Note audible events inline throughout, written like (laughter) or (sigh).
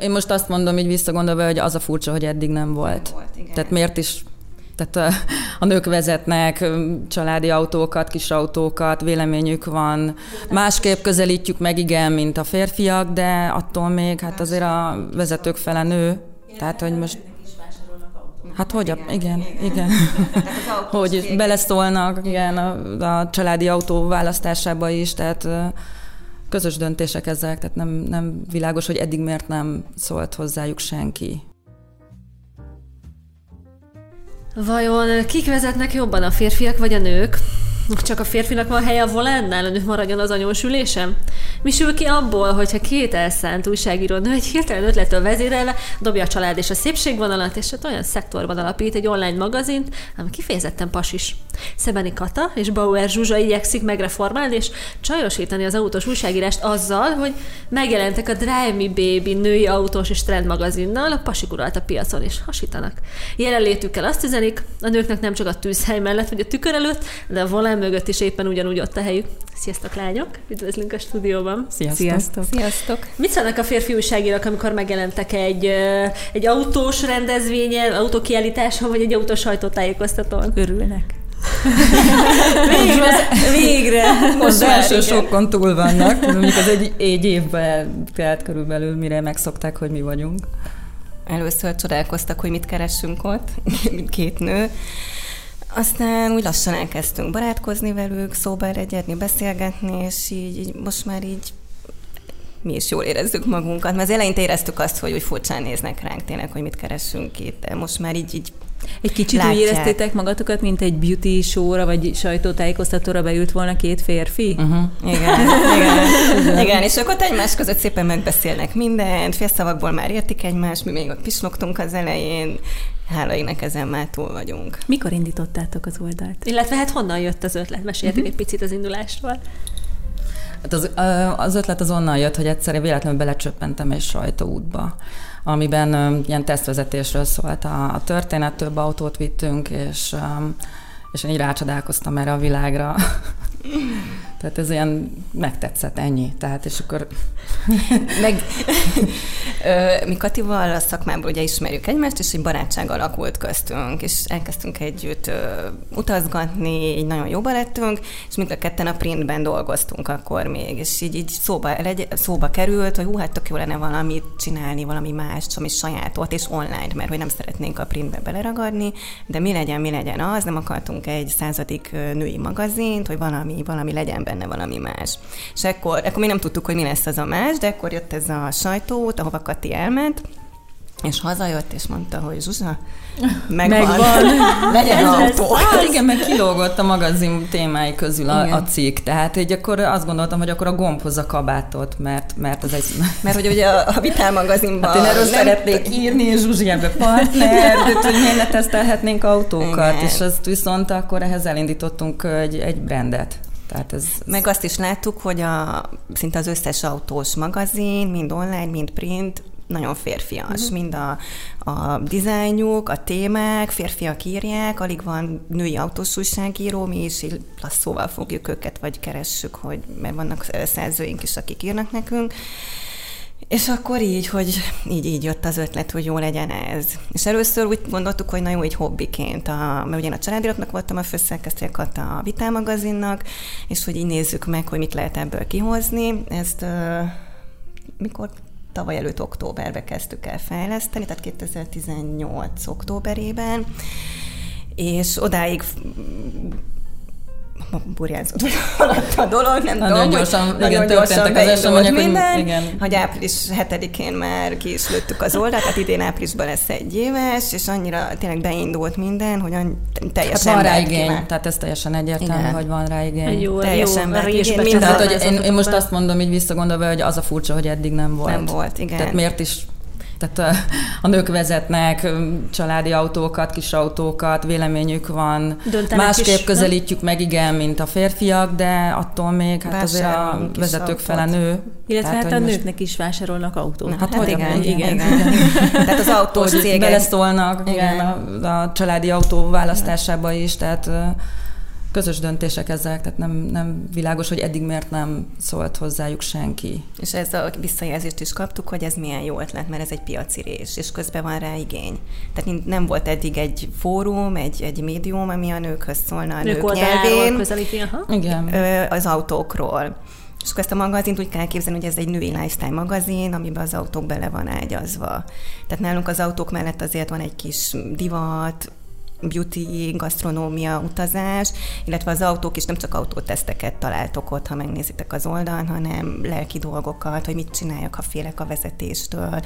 Én most azt mondom így visszagondolva, hogy az a furcsa, hogy eddig nem volt. Nem volt igen. Tehát miért is tehát a, a nők vezetnek családi autókat, kis autókat, véleményük van. Másképp közelítjük meg, igen, mint a férfiak, de attól még hát azért a vezetők fele nő. Tehát, hogy most Hát hogy, a, igen, igen. (laughs) (laughs) hogy beleszólnak, igen, a, a családi autó választásába is, tehát közös döntések ezek, tehát nem, nem világos, hogy eddig miért nem szólt hozzájuk senki. Vajon kik vezetnek jobban, a férfiak vagy a nők? Csak a férfinak van helye a volánnál, a nő maradjon az anyós ülésem? Mi sül ki abból, hogyha két elszánt újságíró nő egy hirtelen ötlettől vezérelve dobja a család és a szépségvonalat, és hát olyan szektorban alapít egy online magazint, ami kifejezetten pasis. Szebeni Kata és Bauer Zsuzsa igyekszik megreformálni és csajosítani az autós újságírást azzal, hogy megjelentek a Drive Me Baby női autós és trend magazinnal, a pasik uralt a piacon is hasítanak. Jelenlétükkel azt üzenik, a nőknek nem csak a tűzhely mellett vagy a tükör előtt, de a volán mögött is éppen ugyanúgy ott a helyük. Sziasztok lányok, üdvözlünk a stúdióban. Sziasztok. Sziasztok. Sziasztok. Mit szólnak a férfi újságírók, amikor megjelentek egy, egy autós rendezvényen, autókiállításon, vagy egy autós sajtótájékoztatón? Örülnek. (laughs) végre, végre. Most első sokkon túl vannak. Mondjuk az egy, egy évben telt körülbelül, mire megszokták, hogy mi vagyunk. Először csodálkoztak, hogy mit keresünk ott, (laughs) két nő. Aztán úgy lassan elkezdtünk barátkozni velük, szóba egyedni, beszélgetni, és így, így most már így mi is jól érezzük magunkat. Mert az eleinte éreztük azt, hogy úgy furcsán néznek ránk tényleg, hogy mit keresünk itt, de most már így, így egy kicsit látják. úgy éreztétek magatokat, mint egy beauty show-ra, vagy sajtótájékoztatóra beült volna két férfi? Uh-huh. Igen, igen, igen, és akkor ott egymás között szépen megbeszélnek mindent, félszavakból már értik egymást, mi még ott pislogtunk az elején, hála ének ezen már túl vagyunk. Mikor indítottátok az oldalt? Illetve hát honnan jött az ötlet? Meséljetek uh-huh. egy picit az indulástól. Hát az, az ötlet az onnan jött, hogy egyszerűen véletlenül belecsöppentem egy sajtóútba amiben ilyen tesztvezetésről szólt a, a történet, több autót vittünk, és, és én így rácsodálkoztam erre a világra. (laughs) Tehát ez ilyen megtetszett, ennyi. Tehát, és akkor... (laughs) Meg, mi Katival a szakmából ugye ismerjük egymást, és egy barátság alakult köztünk, és elkezdtünk együtt utazgatni, így nagyon jóba lettünk, és mind a ketten a printben dolgoztunk akkor még, és így, így szóba, legy, szóba került, hogy hú, hát tök jó lenne valamit csinálni, valami más, ami sajátot, és online, mert hogy nem szeretnénk a printbe beleragadni, de mi legyen, mi legyen az, nem akartunk egy századik női magazint, hogy valami, valami legyen benne benne valami más. És akkor, akkor mi nem tudtuk, hogy mi lesz az a más, de akkor jött ez a sajtót, ahova Kati elment, és hazajött, és mondta, hogy Zsuzsa, (laughs) megvan, megvan. (laughs) legyen autó. Hát igen, meg kilógott a magazin témái közül a, a cikk, tehát így akkor azt gondoltam, hogy akkor a gombhoz a kabátot, mert, mert az egy... Mert hogy ugye a, a Vitál magazinban... Hát én erről szeretnék írni, és Zsuzsi ebbe partner, de hogy miért ne tesztelhetnénk autókat, igen. és azt viszont akkor ehhez elindítottunk egy, egy brandet. Tehát ez... Meg azt is láttuk, hogy a, szinte az összes autós magazin, mind online, mind print, nagyon férfias. Uh-huh. Mind a, a dizájnjuk, a témák, férfiak írják, alig van női autós újságíró, mi is így lasszóval fogjuk őket, vagy keressük, hogy mert vannak szerzőink is, akik írnak nekünk. És akkor így, hogy így, így jött az ötlet, hogy jó legyen ez. És először úgy gondoltuk, hogy na jó, hobbiként, a, mert ugye a családiratnak voltam a főszerkesztője, a Vitál magazinnak, és hogy így nézzük meg, hogy mit lehet ebből kihozni. Ezt uh, mikor tavaly előtt októberbe kezdtük el fejleszteni, tehát 2018 októberében, és odáig burjánzott alatt a dolog, nem nagyon tudom, gyorsan, hogy, nagyon igen, gyorsan az események, minden, hogy, igen. hogy április 7-én már ki is lőttük az oldalt, tehát idén áprilisban lesz egy éves, és annyira tényleg beindult minden, hogy teljesen hát van rá igény, kíván. tehát ez teljesen egyértelmű, igen. hogy van rá igény. Jó, teljesen jó, igény. Mind tehát, hogy én, én, most azt mondom így visszagondolva, hogy az a furcsa, hogy eddig nem volt. Nem volt, igen. Tehát miért is Tehát a, a nők vezetnek családi autókat, kis autókat, véleményük van. Döntenek Másképp is, közelítjük nem? meg, igen, mint a férfiak, de attól még hát azért a vezetők fele nő. Illetve tehát, hát a nőknek most... is vásárolnak autót. Na, hát, hát igen, igen, igen. igen. tehát az autós cégek... Beleszólnak igen. Igen, a, a családi autó választásába is, tehát közös döntések ezek, tehát nem, nem világos, hogy eddig miért nem szólt hozzájuk senki. És ez a visszajelzést is kaptuk, hogy ez milyen jó ötlet, mert ez egy piaci rés, és közben van rá igény. Tehát nem volt eddig egy fórum, egy, egy médium, ami a nőkhöz szólna a nők, nők nyelvén. Közelíti, aha. Igen. Az autókról. És akkor ezt a magazint úgy kell képzelni, hogy ez egy női lifestyle magazin, amiben az autók bele van ágyazva. Tehát nálunk az autók mellett azért van egy kis divat, beauty, gasztronómia, utazás, illetve az autók is nem csak autóteszteket találtok ott, ha megnézitek az oldalon, hanem lelki dolgokat, hogy mit csináljak, ha félek a vezetéstől,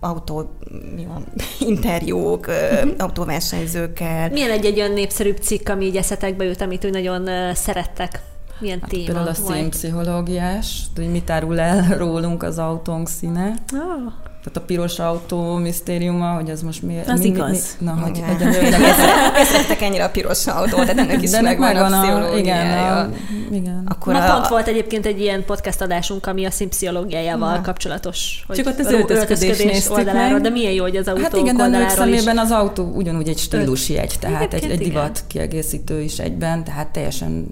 autó, mi van, (laughs) interjúk, (laughs) autóversenyzőkkel. Milyen egy-egy olyan népszerűbb cikk, ami így eszetekbe jut, amit úgy nagyon szerettek? Milyen hát téma? Például a színpszichológiás, hogy mit árul el (laughs) rólunk az autónk színe. Oh. Tehát a piros autó misztériuma, hogy az most miért... Az mi, igaz. Mi, na, hogy, hogy a (laughs) nőknek észrevettek ennyire a piros autó, tehát ennek is De megvan, megvan a, a igen, a, igen. Akkor Ma a, pont volt egyébként egy ilyen podcast adásunk, ami a színpszichológiával na. kapcsolatos. Csak ott az öltözködés oldaláról, meg. de milyen jó, hogy az autó Hát igen, de a nők szemében az autó ugyanúgy egy stílusjegy, tehát egy, egy divat kiegészítő is egyben, tehát teljesen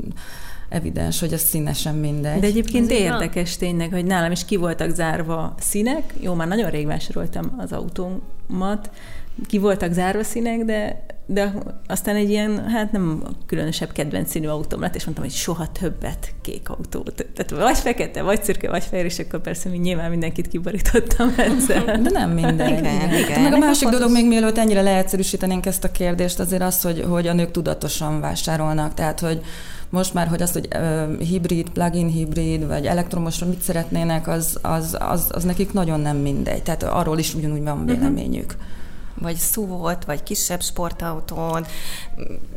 evidens, hogy ez színesen mindegy. De egyébként ez érdekes na? tényleg, hogy nálam is ki voltak zárva színek. Jó, már nagyon rég vásároltam az autómat, ki voltak zárva színek, de, de aztán egy ilyen, hát nem különösebb kedvenc színű autóm lett, és mondtam, hogy soha többet kék autót. Tehát vagy fekete, vagy szürke, vagy fehér, és akkor persze mi nyilván mindenkit kiborítottam (laughs) ezzel. De nem minden. Igen, igen. igen. Meg a másik dolog, még mielőtt ennyire leegyszerűsítenénk ezt a kérdést, azért az, hogy, hogy a nők tudatosan vásárolnak. Tehát, hogy most már, hogy azt, hogy hibrid, plug-in hibrid, vagy elektromosra mit szeretnének, az, az, az, az nekik nagyon nem mindegy. Tehát arról is ugyanúgy van mhm. véleményük. Uh-huh vagy szúvot, vagy kisebb sportautód.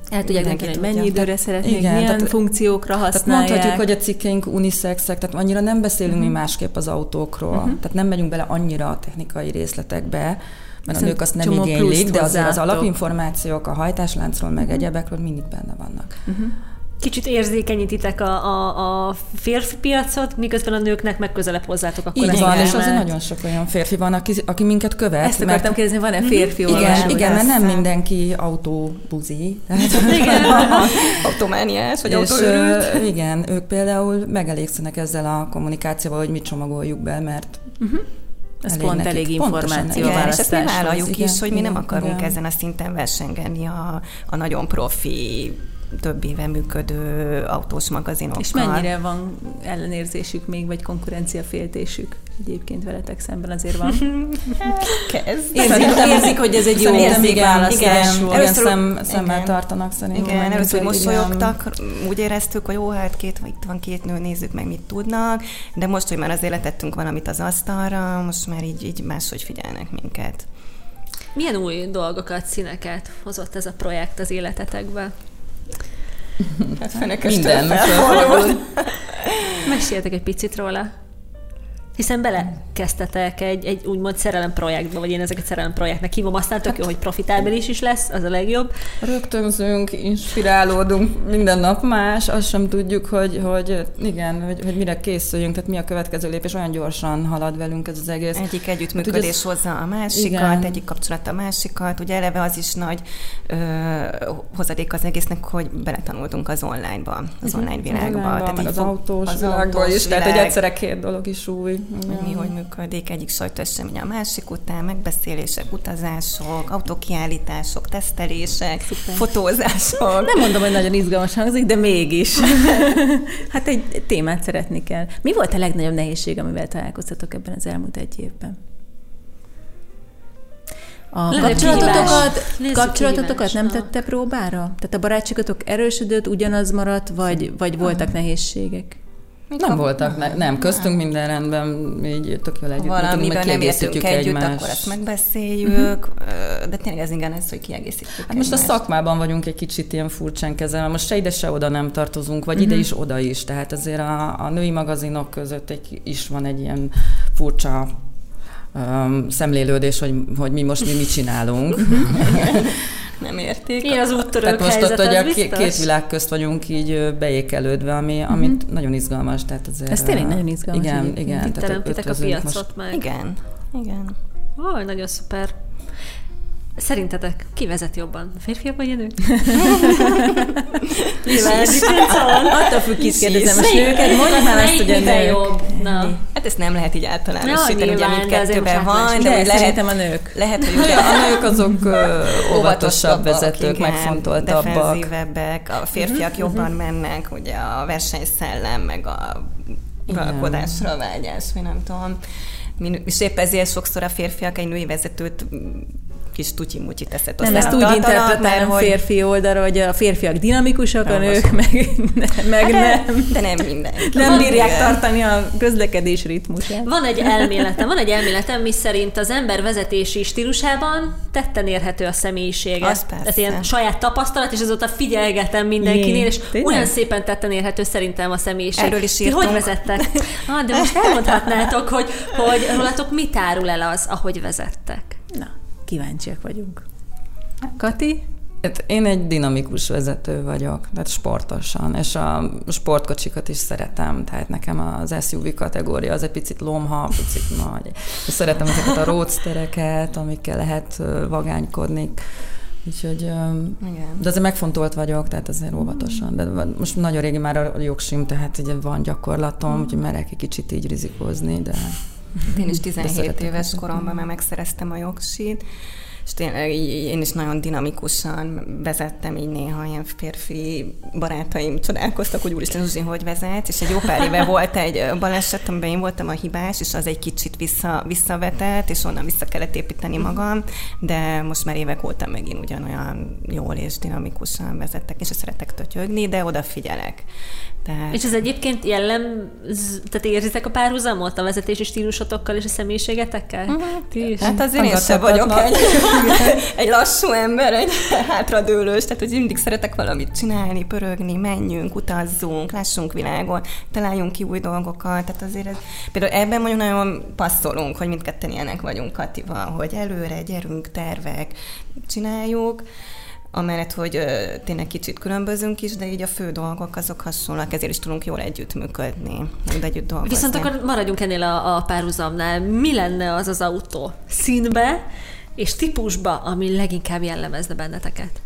El tudják neki, hogy mennyi időre szeretnék, Igen, milyen tehát, funkciókra használják. Tehát mondhatjuk, hogy a cikkeink uniszexek, tehát annyira nem beszélünk uh-huh. mi másképp az autókról, uh-huh. tehát nem megyünk bele annyira a technikai részletekbe, mert Viszont a nők azt nem igénylik, de azért az alapinformációk a hajtásláncról, meg uh-huh. egyebekről mindig benne vannak. Uh-huh kicsit érzékenyítitek a, a, a férfi piacot, miközben a nőknek meg közelebb hozzátok akkor Így van, és azért nagyon sok olyan férfi van, aki, aki minket követ. Ezt akartam mert... kérdezni, van-e mhm. férfi Igen, igen, igen mert nem mindenki autóbuzi. igen, (laughs) automániás, vagy autóőrült. Igen, ők például megelégszenek ezzel a kommunikációval, hogy mit csomagoljuk be, mert uh-huh. Ez elég pont nekik. elég információ Igen, és ezt mi vállaljuk is, hogy mi nem akarunk igen. ezen a szinten versengeni a, a nagyon profi több éve működő autós magazinokkal. És mennyire van ellenérzésük még, vagy konkurenciaféltésük egyébként veletek szemben azért van? (laughs) Kezd. Érzik, érzik, hogy ez egy jó érzik, választás igen, volt. Először, szem, szemmel igen. tartanak szerintem. Igen, először mosolyogtak, úgy éreztük, hogy jó, hát két, itt van két nő, nézzük meg, mit tudnak, de most, hogy már az életettünk valamit az asztalra, most már így, így máshogy figyelnek minket. Milyen új dolgokat, színeket hozott ez a projekt az életetekbe? Hát Minden. Meséltek egy picit róla. Hiszen belekezdtetek egy, egy úgymond szerelem projektbe, vagy én ezeket szerelem projektnek hívom, aztán tök jó, hogy profitábilis is lesz, az a legjobb. Rögtönzünk, inspirálódunk, minden nap más, azt sem tudjuk, hogy, hogy igen, hogy, hogy mire készüljünk, tehát mi a következő lépés, olyan gyorsan halad velünk ez az egész. Egyik együttműködés hát, hozza a másikat, igen. egyik kapcsolat a másikat, ugye eleve az is nagy ö, hozadék az egésznek, hogy beletanultunk az online-ba, az mhm. online világba. Tehát az autós az világba is, világ. tehát hogy egyszerre két dolog is új hogy mi hogy működik, egyik sajtóesemény a másik után, megbeszélések, utazások, autókiállítások, tesztelések, Szuper. fotózások. Nem mondom, hogy nagyon izgalmas hangzik, de mégis. (laughs) hát egy témát szeretni kell. Mi volt a legnagyobb nehézség, amivel találkoztatok ebben az elmúlt egy évben? A kapcsolatotokat, kapcsolatotokat nem tette próbára? Tehát a barátságotok erősödött, ugyanaz maradt, vagy, vagy voltak nehézségek? Mit nem voltak, ne, nem, köztünk minden rendben, így tök jól együtt Valamiben nem értünk együtt, egymást. akkor ezt megbeszéljük, uh-huh. de tényleg ez igen ez, hogy kiegészítjük Hát most a szakmában vagyunk egy kicsit ilyen furcsán kezelve, most se ide, se oda nem tartozunk, vagy uh-huh. ide is, oda is, tehát azért a, a női magazinok között egy, is van egy ilyen furcsa um, szemlélődés, hogy, hogy mi most mi mit csinálunk. (laughs) nem érték. Ilyen az úttörők Tehát most helyzet, ott, hogy az a biztos? két világ közt vagyunk így beékelődve, ami, amit nagyon izgalmas. Tehát azért, Ez tényleg nagyon izgalmas Igen, igen. Itt tehát teremtitek a piacot most- meg. Igen, igen. Ó, nagyon szuper. Szerintetek ki vezet jobban? A férfiak vagy a nők? Nyilván, Attól függ, kit kérdezem, Melyik- nőket, mondj már azt, hogy a nők. jobb? Na. Hát ezt nem lehet így általánosítani, ugye mindkettőben van, de, De úgy lehet, szerintem a nők. lehet, hogy Ugye a nők azok (laughs) óvatosabb vezetők, megfontoltabbak. a férfiak jobban mennek, ugye a versenyszellem, meg a uralkodásra vágyás, vagy nem tudom. És épp ezért sokszor a férfiak egy női vezetőt kis tutyi-mutyi teszett Nem, ezt úgy interpretálom hogy férfi oldalra, hogy a férfiak dinamikusak, a Na, nők meg, (laughs) meg Hát, nem. De nem minden. Nem bírják tartani a közlekedés ritmusát. Van egy elméletem, van egy elméletem, mi szerint az ember vezetési stílusában tetten érhető a személyisége. Az persze. Ez ilyen saját tapasztalat, és azóta figyelgetem mindenkinél, és tényleg? olyan szépen tetten érhető szerintem a személyiség. Erről is Ti írtunk. hogy vezettek? (laughs) Ah, de most elmondhatnátok, hogy, hogy rólatok mit árul el az, ahogy vezettek. Na, kíváncsiak vagyunk. Kati? Hát én egy dinamikus vezető vagyok, tehát sportosan, és a sportkocsikat is szeretem, tehát nekem az SUV kategória az egy picit lomha, picit (laughs) nagy. És szeretem ezeket a roadstereket, amikkel lehet vagánykodni. Úgyhogy, Igen. de azért megfontolt vagyok, tehát azért óvatosan. De most nagyon régi már a jogsim, tehát ugye van gyakorlatom, úgyhogy merek egy kicsit így rizikózni, de Én is 17 szeretek éves koromban már megszereztem a jogsit, és tényleg így- én is nagyon dinamikusan vezettem, így néha ilyen férfi barátaim csodálkoztak, hogy úristen Zsuzsi, hogy vezet, és egy jó pár éve (laughs) volt egy ö, baleset, amiben én voltam a hibás, és az egy kicsit vissza, visszavetett, és onnan vissza kellett építeni magam, de most már évek óta megint ugyanolyan jól és dinamikusan vezettek, és szeretek tötyögni, de odafigyelek. Tehát... És ez egyébként jellem, tehát érzitek a párhuzamot a vezetési stílusotokkal és a személyiségetekkel? Ti is? Hát azért én sem vagyok egy, (laughs) egy lassú ember, egy hátradőlős, tehát hogy mindig szeretek valamit csinálni, pörögni, menjünk, utazzunk, lássunk világon, találjunk ki új dolgokat, tehát azért ez, például ebben mondjuk nagyon passzolunk, hogy mindketten ilyenek vagyunk Katival, hogy előre gyerünk, tervek, csináljuk, amellett, hogy ö, tényleg kicsit különbözünk is, de így a fő dolgok azok hasonlóak, ezért is tudunk jól együttműködni, meg együtt dolgozni. Viszont akkor maradjunk ennél a, a párhuzamnál. Mi lenne az az autó színbe és típusba, ami leginkább jellemezne benneteket?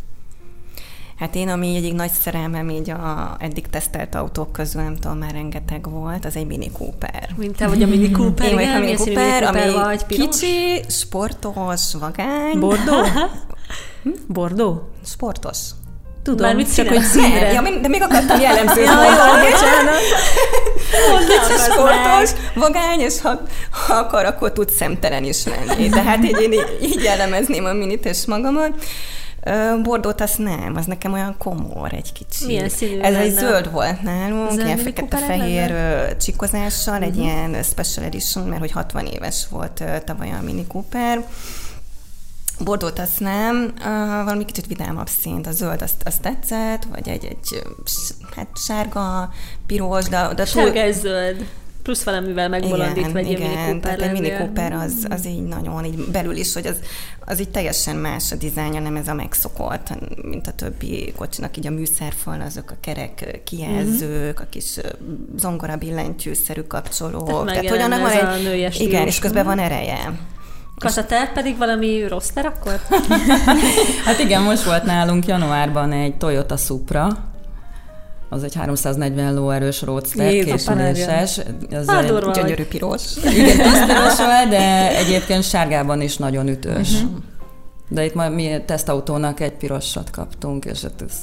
Hát én, ami egyik nagy szerelmem így a eddig tesztelt autók közül, nem tudom, már rengeteg volt, az egy Mini Cooper. Mint te vagy a Mini Cooper, Én vagyok a igen? Mini Cooper, Mini ami Cooper vagy, piros? kicsi, sportos, vagány. Bordó? (laughs) Bordó? Sportos. Tudom, Mármint csak színe. hogy színre. Ja, de még akartam jellemzőt Ja, jó, mondani. bocsánat. Sportos, vagány, és ha, ha akar, akkor tud szemtelen is lenni. Tehát így, én így, így jellemezném a minit és magamat. Bordót azt nem, az nekem olyan komor egy kicsit. Milyen színű Ez egy lenne? zöld volt nálunk, Zöld ilyen fekete-fehér csikozással, egy ilyen special edition, mert hogy 60 éves volt tavaly a Mini Cooper. Bordót azt nem, uh, valami kicsit vidámabb színt, a zöld azt, azt tetszett, vagy egy, egy hát sárga, piros, de, de túl... Sárga zöld. Plusz valamivel megbolondítva egy ilyen Mini Cooper tehát egy Mini. Cooper az, az így nagyon, így belül is, hogy az, az így teljesen más a dizájnja, nem ez a megszokott, mint a többi kocsinak, így a műszerfal, azok a kerek kijelzők, a kis zongora billentyűszerű kapcsolók. Tehát hogy megjelenne annak van a egy, nőies igen, és közben van ereje. Kata, te pedig valami roster akkor? (laughs) Hát igen, most volt nálunk januárban egy Toyota Supra, az egy 340 lóerős roadster, késüléses. Ez Hát egy-. Gyönyörű piros. Igen, piszpiros volt, de egyébként sárgában is nagyon ütős. Uh-huh. De itt majd mi tesztautónak egy pirosat kaptunk, és hát ez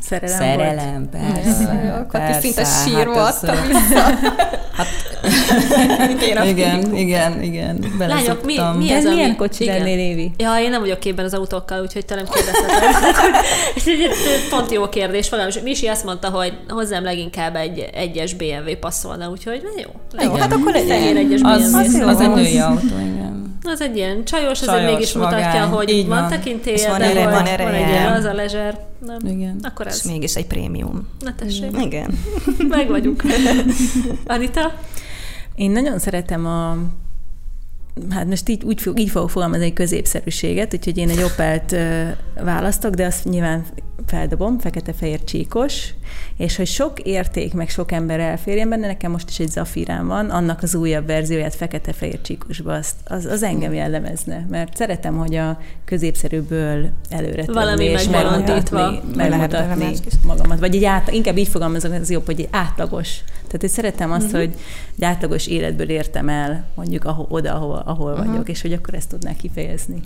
Szerelem, szerelem, persze. Akkor persze, szinte hát sírva adta vissza. Mint (laughs) (laughs) Igen, Mini igen, igen. Lányok, mi, mi De ez, ami... milyen kocsi Igen. lennél, Évi? Ja, én nem vagyok képben az autókkal, úgyhogy te nem kérdezheted. (laughs) (laughs) Ez egy pont jó kérdés. Valami, Misi azt mondta, hogy hozzám leginkább egy egyes BMW passzolna, úgyhogy na jó. Jó, hát akkor legyen. Fehér egyes Az, BMW. az, az egy női autó, igen. Az egy ilyen csajos, az egy Csajos, mégis mutatja, vagány. hogy Így van van. tekintélye, És van de ereje, van van egy ereje. ilyen, az a lezser. Nem. Igen. Akkor És ez. mégis egy prémium. Na tessék, Igen. meg vagyunk. Anita? Én nagyon szeretem a hát most így, úgy, így fogok fogalmazni egy középszerűséget, úgyhogy én egy Opelt választok, de azt nyilván feldobom, fekete-fehér csíkos, és hogy sok érték, meg sok ember elférjen benne, nekem most is egy zafirám van, annak az újabb verzióját fekete-fehér csíkosba, azt, az, az engem jellemezne, mert szeretem, hogy a középszerűből előre Valami és megmutatni, megmutatni magamat. Vagy egy át, inkább így fogalmazok, ez jobb, hogy egy átlagos. Tehát én szeretem azt, uh-huh. hogy egy átlagos életből értem el, mondjuk ahol, oda, ahol, ahol uh-huh. vagyok, és hogy akkor ezt tudnák kifejezni.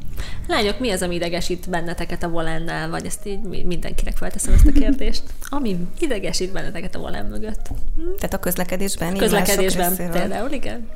Lányok, mi az, ami idegesít benneteket a volánnál, vagy ezt így mindenkinek felteszem ezt a kérdést? (laughs) Ami idegesít benneteket a volán mögött? Tehát a közlekedésben? Közlekedésben például, igen.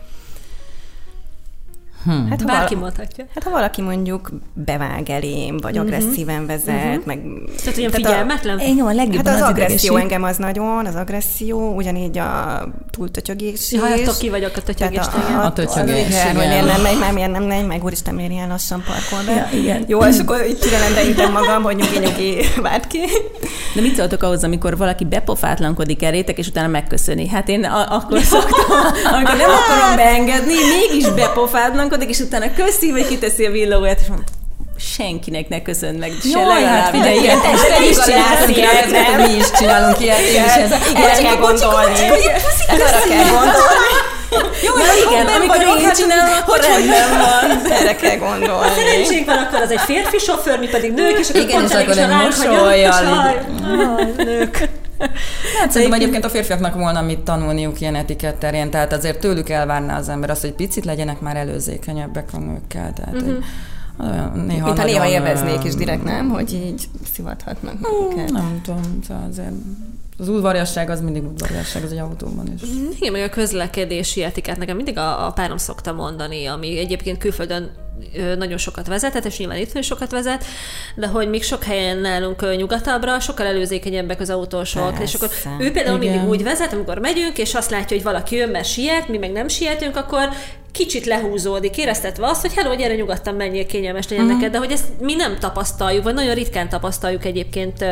Hmm. Hát, ha Bárki vala, mondhatja. Hát ha valaki mondjuk bevág elém, vagy uh-huh. agresszíven vezet, uh-huh. meg... Tehát ilyen figyelmetlen? A, a hát az, az agresszió engem az nagyon, az agresszió, ugyanígy a túltötyögés ja, hát ki vagyok a tötyögés. A, a, a tötyögés, igen. Hogy miért nem megy, már miért nem megy, meg úristen, miért ilyen lassan parkol be. Ja, igen. Jó, és akkor így türelembe magam, hogy nyugi-nyugi, várt ki. De mit szóltok ahhoz, amikor valaki bepofátlankodik elétek, és utána megköszöni? Hát én a- akkor szoktam, amikor nem akarom beengedni, mégis bepofátlankodik, gondolkodik, és utána köszi, vagy kiteszi a villogóját, és mondja, senkinek ne köszön meg, se Jaj. Hát figyelj, ilyet, te is csinálsz ilyet, nem? Mi is csinálunk ilyet, én is ez. Erre kell gondolni. Erre kell gondolni. Jó, Na igen, amikor én csinálom, akkor rendben van. Erre kell gondolni. Ha szerencsénk van, akkor az egy férfi sofőr, mi pedig nők, és akkor igen, pont és akkor egy mosolyjal. Nők. (laughs) Hát szerintem egyébként a férfiaknak volna mit tanulniuk ilyen etikett terén, tehát azért tőlük elvárná az ember azt, hogy picit legyenek már előzékenyebbek a nőkkel. Tehát, uh-huh. Néha Mint ha néha élveznék is direkt, nem? Hogy így szivathatnak őket. Nem tudom, azért az udvariasság az mindig udvariasság az egy autóban is. Igen, meg a közlekedési etikát nekem mindig a, a párom szokta mondani, ami egyébként külföldön nagyon sokat vezetett, és nyilván itt is sokat vezet, de hogy még sok helyen nálunk nyugatabbra sokkal előzékenyebbek az autósok, Persze. és akkor ő például Igen. mindig úgy vezet, amikor megyünk, és azt látja, hogy valaki jön, mert siet, mi meg nem sietünk, akkor kicsit lehúzódik, éreztetve azt, hogy hello, gyere nyugodtan, menjél, kényelmes legyen uh-huh. neked, de hogy ezt mi nem tapasztaljuk, vagy nagyon ritkán tapasztaljuk egyébként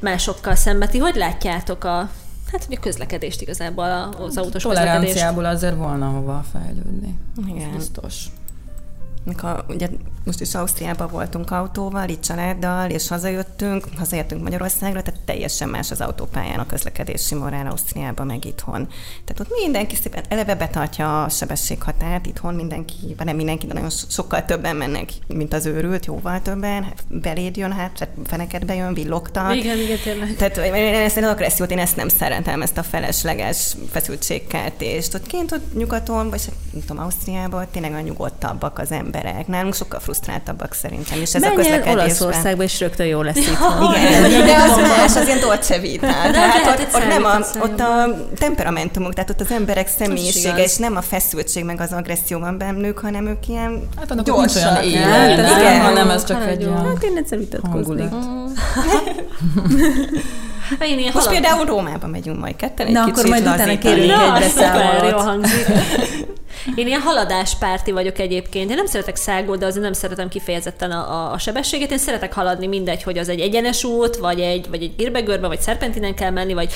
másokkal szembeti. Hogy látjátok a Hát, a közlekedést igazából, az autós Toleranciából azért volna hova fejlődni. Igen. Biztos mikor ugye most is Ausztriában voltunk autóval, itt családdal, és hazajöttünk, hazajöttünk Magyarországra, tehát teljesen más az autópályán a közlekedési morál Ausztriában, meg itthon. Tehát ott mindenki szépen eleve betartja a sebességhatárt, itthon mindenki, nem mindenki, de nagyon sokkal többen mennek, mint az őrült, jóval többen, beléd jön, hát feneket bejön, villogtak. Igen, igen, tényleg. Tehát ezt az agressziót, én ezt nem szeretem, ezt a felesleges feszültségkeltést. Ott kint, ott nyugaton, vagy nem tudom, Ausztriában tényleg a nyugodtabbak az ember emberek. Nálunk sokkal frusztráltabbak szerintem. És ez Menjen a közlekedésben... Olaszországba, és rögtön jó lesz itt. Igen, (laughs) igen, de az más, az ilyen dolce vita. Tehát ott, ott nem a, ott a temperamentumok, tehát ott az emberek személyisége, és nem a feszültség meg az agresszió van bennük, hanem ők ilyen hát, gyorsak. Olyan élen, igen, hanem ez csak egy olyan Hát én egyszer vitatkoznék. (laughs) Én Most halad... például Rómába megyünk majd ketten, egy Na, akkor majd utána kérünk egy beszámolót. Jó hangzik. Én ilyen haladáspárti vagyok egyébként. Én nem szeretek szágul, de azért nem szeretem kifejezetten a, a, a sebességet. Én szeretek haladni mindegy, hogy az egy egyenes út, vagy egy, vagy egy girbegörbe, vagy szerpentinen kell menni, vagy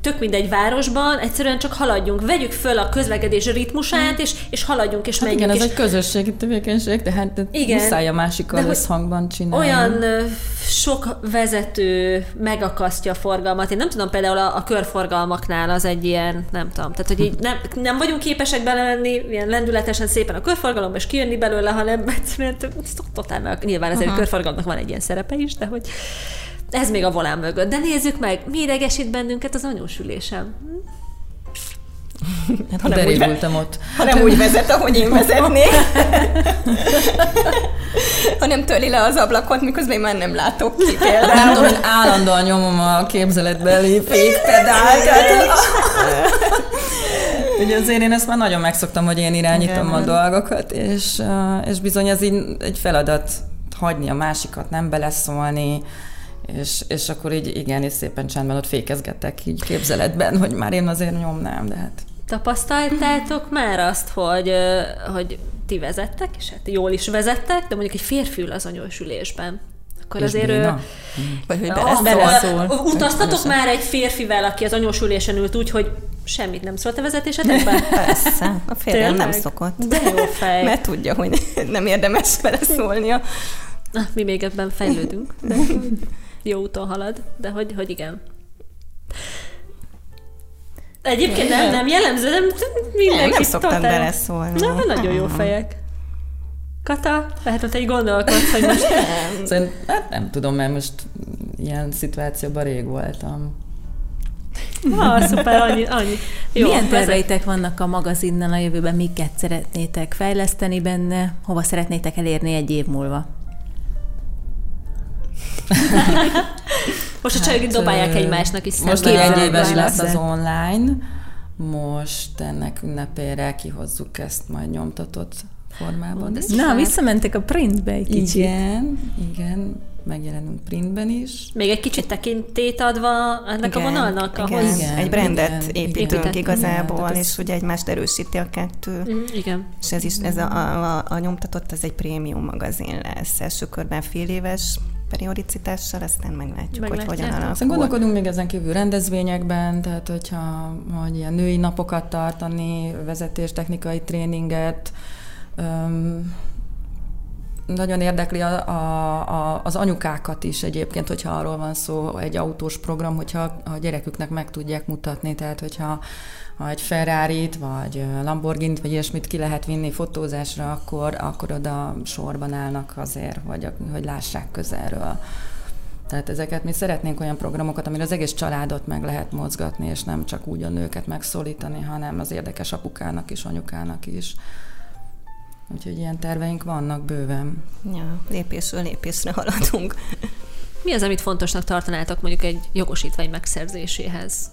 tök mindegy városban, egyszerűen csak haladjunk, vegyük föl a közlekedés ritmusát, és, és haladjunk, és hát menjünk. Igen, ez és... egy közösségi tevékenység, tehát igen, muszáj a másikkal összhangban csinálni. Olyan sok vezető megakasztja a forgalmat. Én nem tudom, például a, a körforgalmaknál az egy ilyen, nem tudom, tehát hogy így nem, nem vagyunk képesek belemenni ilyen lendületesen szépen a körforgalomba, és kijönni belőle, hanem egyszerűen totál, nyilván ezért a körforgalomnak van egy ilyen szerepe is, de hogy ez még a volán mögött. De nézzük meg, mi idegesít bennünket az anyósülésem. (laughs) Hát, ha nem, úgy, ott. Ha nem úgy vezet, ahogy én vezetnék. (laughs) hanem töli le az ablakot, miközben én már nem látok ki például. Nem tudom, én állandóan nyomom a képzeletbeli fékpedált. (laughs) Ugye azért én ezt már nagyon megszoktam, hogy én irányítom Igen. a dolgokat, és, és bizony ez így egy feladat hagyni a másikat, nem beleszólni, és, és akkor így igen, és szépen csendben ott fékezgetek így képzeletben, hogy már én azért nyomnám, de hát... Tapasztaltátok már azt, hogy, hogy ti vezettek, és hát jól is vezettek, de mondjuk egy férfi ül az anyósülésben akkor És azért béna? ő... Vagy hogy beleszól. ah, Utaztatok már egy férfivel, aki az anyósülésen ült úgy, hogy semmit nem szólt a vezetésetekben? (laughs) Persze, a férjem nem szokott. De jó fej. Mert tudja, hogy nem érdemes beleszólnia. Na, mi még ebben fejlődünk. De (laughs) jó úton halad, de hogy, hogy igen. Egyébként nem, nem jellemző, nem mindenki Nem, nem szoktam totál- beleszólni. Na, nagyon jó fejek. Kata, lehet, hogy te így gondolkodsz, hogy most (laughs) Szerint, hát nem tudom, mert most ilyen szituációban rég voltam. ah, szuper, annyi, annyi. Jó, Milyen terveitek vannak a magazinnal a jövőben? Miket szeretnétek fejleszteni benne? Hova szeretnétek elérni egy év múlva? Most a csajok itt dobálják egymásnak is Most egy a éves lesz az online, most ennek ünnepére kihozzuk ezt majd nyomtatott formában. ez Na, visszamentek a printbe egy kicsit. Igen, igen, megjelenünk printben is. Még egy kicsit tekintét adva ennek a vonalnak, igen, ahhoz... Igen, egy brandet igen, építünk igazából, Igen, és ugye egymást erősíti a kettő. Mm, igen. És ez is, ez a, a, a nyomtatott, ez egy prémium magazin lesz. Első körben fél éves periodicitással, aztán meglátjuk, hogy hogyan Meglátjátok. alakul. Aztán gondolkodunk még ezen kívül rendezvényekben, tehát hogyha hogy ilyen női napokat tartani, vezetéstechnikai tréninget, öm, nagyon érdekli a, a, a, az anyukákat is egyébként, hogyha arról van szó, egy autós program, hogyha a gyereküknek meg tudják mutatni, tehát hogyha ha egy ferrari vagy Lamborghini vagy ilyesmit ki lehet vinni fotózásra, akkor, akkor oda sorban állnak azért, hogy, hogy lássák közelről. Tehát ezeket mi szeretnénk olyan programokat, amire az egész családot meg lehet mozgatni, és nem csak úgy a nőket megszólítani, hanem az érdekes apukának is, anyukának is. Úgyhogy ilyen terveink vannak bőven. Ja, lépésről lépésre haladunk. Mi az, amit fontosnak tartanátok mondjuk egy jogosítvány megszerzéséhez?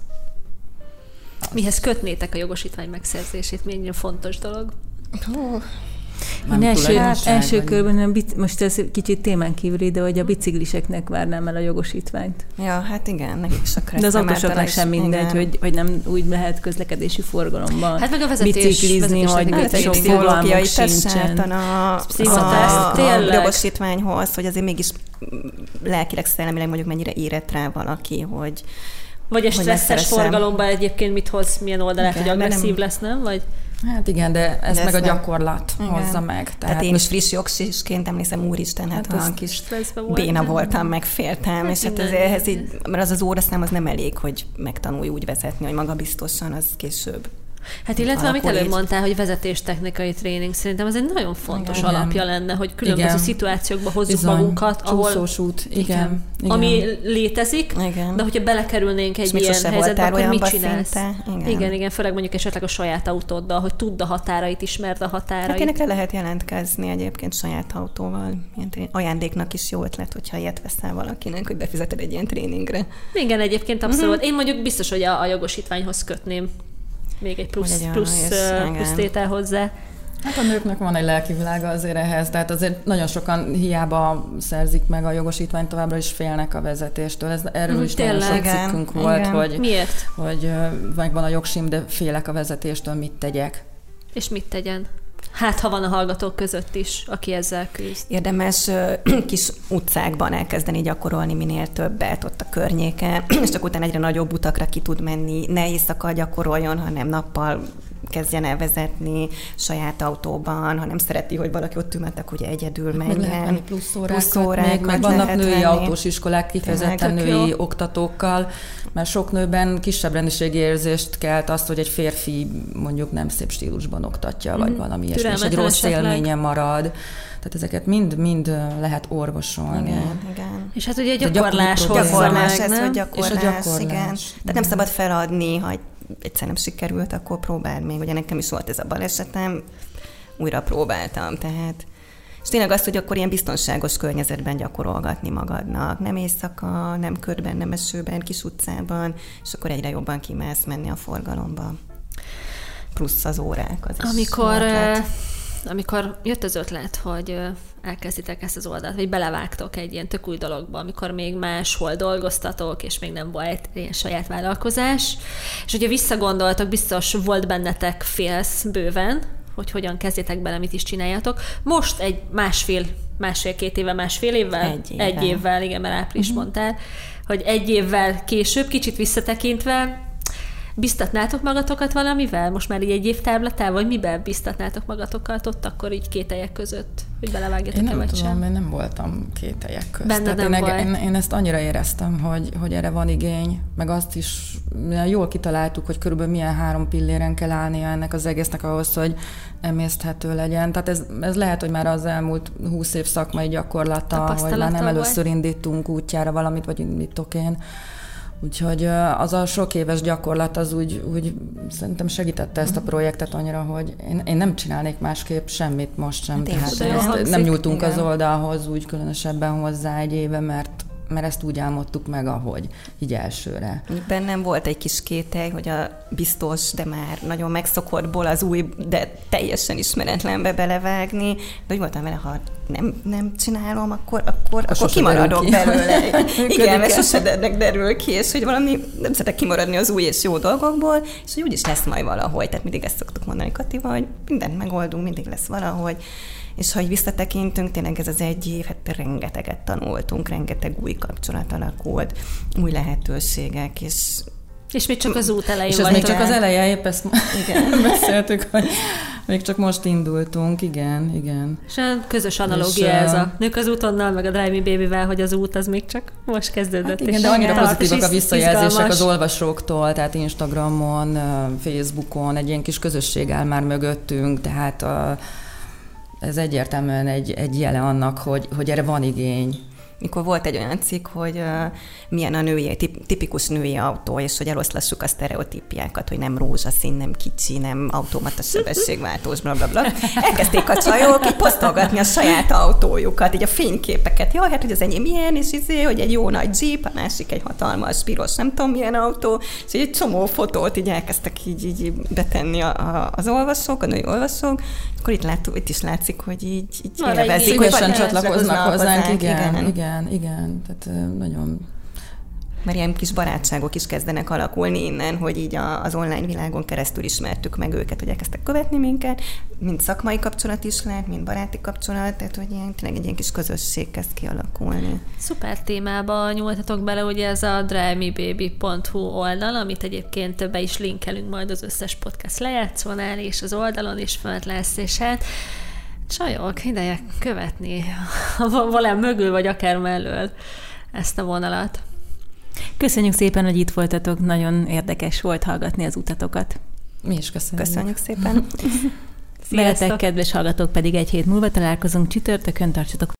Mihez kötnétek a jogosítvány megszerzését? Egy fontos dolog? Nem Én első, tulajdonság, első körben, a bic- most ez kicsit témán kívüli, de hogy a bicikliseknek várnám el a jogosítványt. Ja, hát igen, nekik is a De az autósoknak sem mindegy, igen. hogy, hogy nem úgy lehet közlekedési forgalomban Hát meg a vezetés- biciklizni, vezetés hogy Hát sok fogalmuk sincsen. a, a, a jogosítványhoz, hogy azért mégis lelkileg, szellemileg mondjuk mennyire érett rá valaki, hogy Vagy a stresszes forgalomban egyébként mit hoz, milyen oldalát, hogy agresszív nem- lesz, nem? Vagy Hát igen, de ezt De meg a nem- gyakorlat Igen. hozza meg. Tehát, Tehát én is friss jogsisként emlékszem, úristen, hát, Hát hát olyan kis volt. béna voltam, meg féltem, és hát ehhez ilyen. így, mert az az óraszám az nem elég, hogy megtanulj úgy vezetni, hogy magabiztosan, az később. Hát illetve, amit alakul előbb mondtál, hogy vezetéstechnikai tréning, szerintem ez egy nagyon fontos Igen. alapja lenne, hogy különböző Igen. szituációkba hozzuk Bizony, magunkat, ahol út, igen. igen. ami létezik, Igen. de hogyha belekerülnénk egy És ilyen helyzetbe, akkor mit csinálsz? szinte? Igen. igen, igen, főleg mondjuk esetleg a saját autóddal, hogy tudd a határait, ismerd a Hát határait. ének le lehet jelentkezni egyébként saját autóval. Ilyen ajándéknak is jó ötlet, hogyha ilyet veszel valakinek, hogy befizeted egy ilyen tréningre. Igen, egyébként Mhm. abszolút. Én mondjuk biztos, hogy a, a jogosítványhoz kötném még egy plusz, egy plusz, plusz, tétel hozzá. Hát a nőknek van egy lelki világa azért ehhez, tehát azért nagyon sokan hiába szerzik meg a jogosítványt, továbbra is félnek a vezetéstől. Ez, erről Mhm, is nagyon sok tényleg. Igen, cikkünk volt, igen. hogy, Miért? hogy megvan a jogsim, de félek a vezetéstől, mit tegyek. És mit tegyen? Hát, ha van a hallgatók között is, aki ezzel küzd. Érdemes (clears throat) kis utcákban elkezdeni gyakorolni minél többet ott a környéken, (clears throat) és csak utána egyre nagyobb utakra ki tud menni. Ne éjszaka gyakoroljon, hanem nappal kezdjen el vezetni saját autóban, ha nem szereti, hogy valaki ott ülmetek, ugye egyedül Meg lehet venni menjen. plusz órákat, Plusz még, órákat meg vannak lehet női venni. autós iskolák, kifejezetten Tényleg, női jó. oktatókkal, mert sok nőben kisebb rendiségi érzést kelt azt, hogy egy férfi mondjuk nem szép stílusban oktatja, vagy valami ilyesmi, és egy rossz élménye marad. Tehát ezeket mind-mind lehet orvosolni. Igen, igen. És hát ugye gyakorlás Gyakorlás, meg, ez, nem? hogy gyakorlás, És a gyakorlás. igen. Tehát nem szabad feladni, ha egyszer nem sikerült, akkor próbáld még. Ugye nekem is volt ez a balesetem, újra próbáltam, tehát és tényleg azt, hogy akkor ilyen biztonságos környezetben gyakorolgatni magadnak. Nem éjszaka, nem körben, nem esőben, kis utcában, és akkor egyre jobban kimelsz menni a forgalomba. Plusz az órák. Az is Amikor, ötlet. Amikor jött az ötlet, hogy elkezditek ezt az oldalt, vagy belevágtok egy ilyen tök új dologba, amikor még máshol dolgoztatok, és még nem volt ilyen saját vállalkozás, és hogyha visszagondoltok, biztos volt bennetek félsz bőven, hogy hogyan kezdjetek bele, mit is csináljatok. Most egy másfél, másfél-két éve, másfél évvel? Egy évvel. Egy évvel, igen, mert április uh-huh. mondtál, hogy egy évvel később, kicsit visszatekintve, Biztatnátok magatokat valamivel? Most már így egy év táblatával, vagy miben biztatnátok magatokat ott akkor így két helyek között, hogy belevágjatok-e Én nem vagy tudom, sem? én nem voltam két helyek közt. Benne Tehát nem én, volt. én, én, ezt annyira éreztem, hogy, hogy erre van igény, meg azt is jól kitaláltuk, hogy körülbelül milyen három pilléren kell állnia ennek az egésznek ahhoz, hogy emészthető legyen. Tehát ez, ez lehet, hogy már az elmúlt húsz év szakmai gyakorlata, hogy már nem először indítunk útjára valamit, vagy mit én. Úgyhogy az a sok éves gyakorlat az úgy, úgy szerintem segítette ezt a projektet annyira, hogy én, én nem csinálnék másképp semmit most sem. Hát Tehát ezt nem nyúltunk az igen. oldalhoz úgy különösebben hozzá egy éve, mert mert ezt úgy álmodtuk meg, ahogy, így elsőre. Bennem volt egy kis kételj, hogy a biztos, de már nagyon megszokottból az új, de teljesen ismeretlenbe belevágni, de úgy voltam vele, ha nem, nem csinálom, akkor, akkor, akkor kimaradok ki. belőle. (laughs) Igen, mert sose derül ki, és hogy valami nem szeretek kimaradni az új és jó dolgokból, és hogy úgyis lesz majd valahogy. Tehát mindig ezt szoktuk mondani Katival, hogy mindent megoldunk, mindig lesz valahogy. És ha így visszatekintünk, tényleg ez az egy év, hát rengeteget tanultunk, rengeteg új kapcsolat alakult, új lehetőségek, és És még csak az út elején És ez még csak az eleje, épp ezt igen. (laughs) beszéltük, hogy még csak most indultunk, igen, igen. És a közös analógia És, ez a nők az útonnal, meg a Drive Me Baby-vel, hogy az út az még csak most kezdődött. Hát és igen, de annyira és pozitívak a visszajelzések izgalmas. az olvasóktól, tehát Instagramon, Facebookon, egy ilyen kis közösség áll már mögöttünk, tehát a, ez egyértelműen egy, egy jele annak, hogy, hogy erre van igény. Mikor volt egy olyan cikk, hogy uh, milyen a női, tip, tipikus női autó, és hogy eloszlassuk a sztereotípiákat, hogy nem rózsaszín, nem kicsi, nem automata sebességváltós, bla, bla, bla. Elkezdték a csajok így posztolgatni a saját autójukat, így a fényképeket. Jaj, hát hogy az enyém ilyen, és izé, hogy egy jó nagy jeep, a másik egy hatalmas, piros, nem tudom milyen autó, és így egy csomó fotót így elkezdtek így, így betenni a, a, az olvasók, a női olvasók, akkor itt, láttuk, itt is látszik, hogy így, így egy élvezik, hogy Szívesen van- csatlakoznak hozzánk, igen, igen. igen, igen, tehát ö, nagyon Mert ilyen kis barátságok is kezdenek alakulni innen, hogy így az online világon keresztül ismertük meg őket, hogy elkezdtek követni minket, mind szakmai kapcsolat is lehet, mind baráti kapcsolat, tehát hogy ilyen, tényleg egy ilyen kis közösség kezd kialakulni. Szuper témába nyúltatok bele, ugye ez a drivemebaby.hu oldal, amit egyébként be is linkelünk majd az összes podcast lejátszónál, és az oldalon is fönt lesz, és hát csajok, ideje követni valami mögül, vagy akár mellől ezt a vonalat. Köszönjük szépen, hogy itt voltatok, nagyon érdekes volt hallgatni az utatokat. mi is köszönjük. Köszönjük szépen! (laughs) Veletek, kedves hallgatók, pedig egy hét múlva találkozunk csütörtökön, tartsatok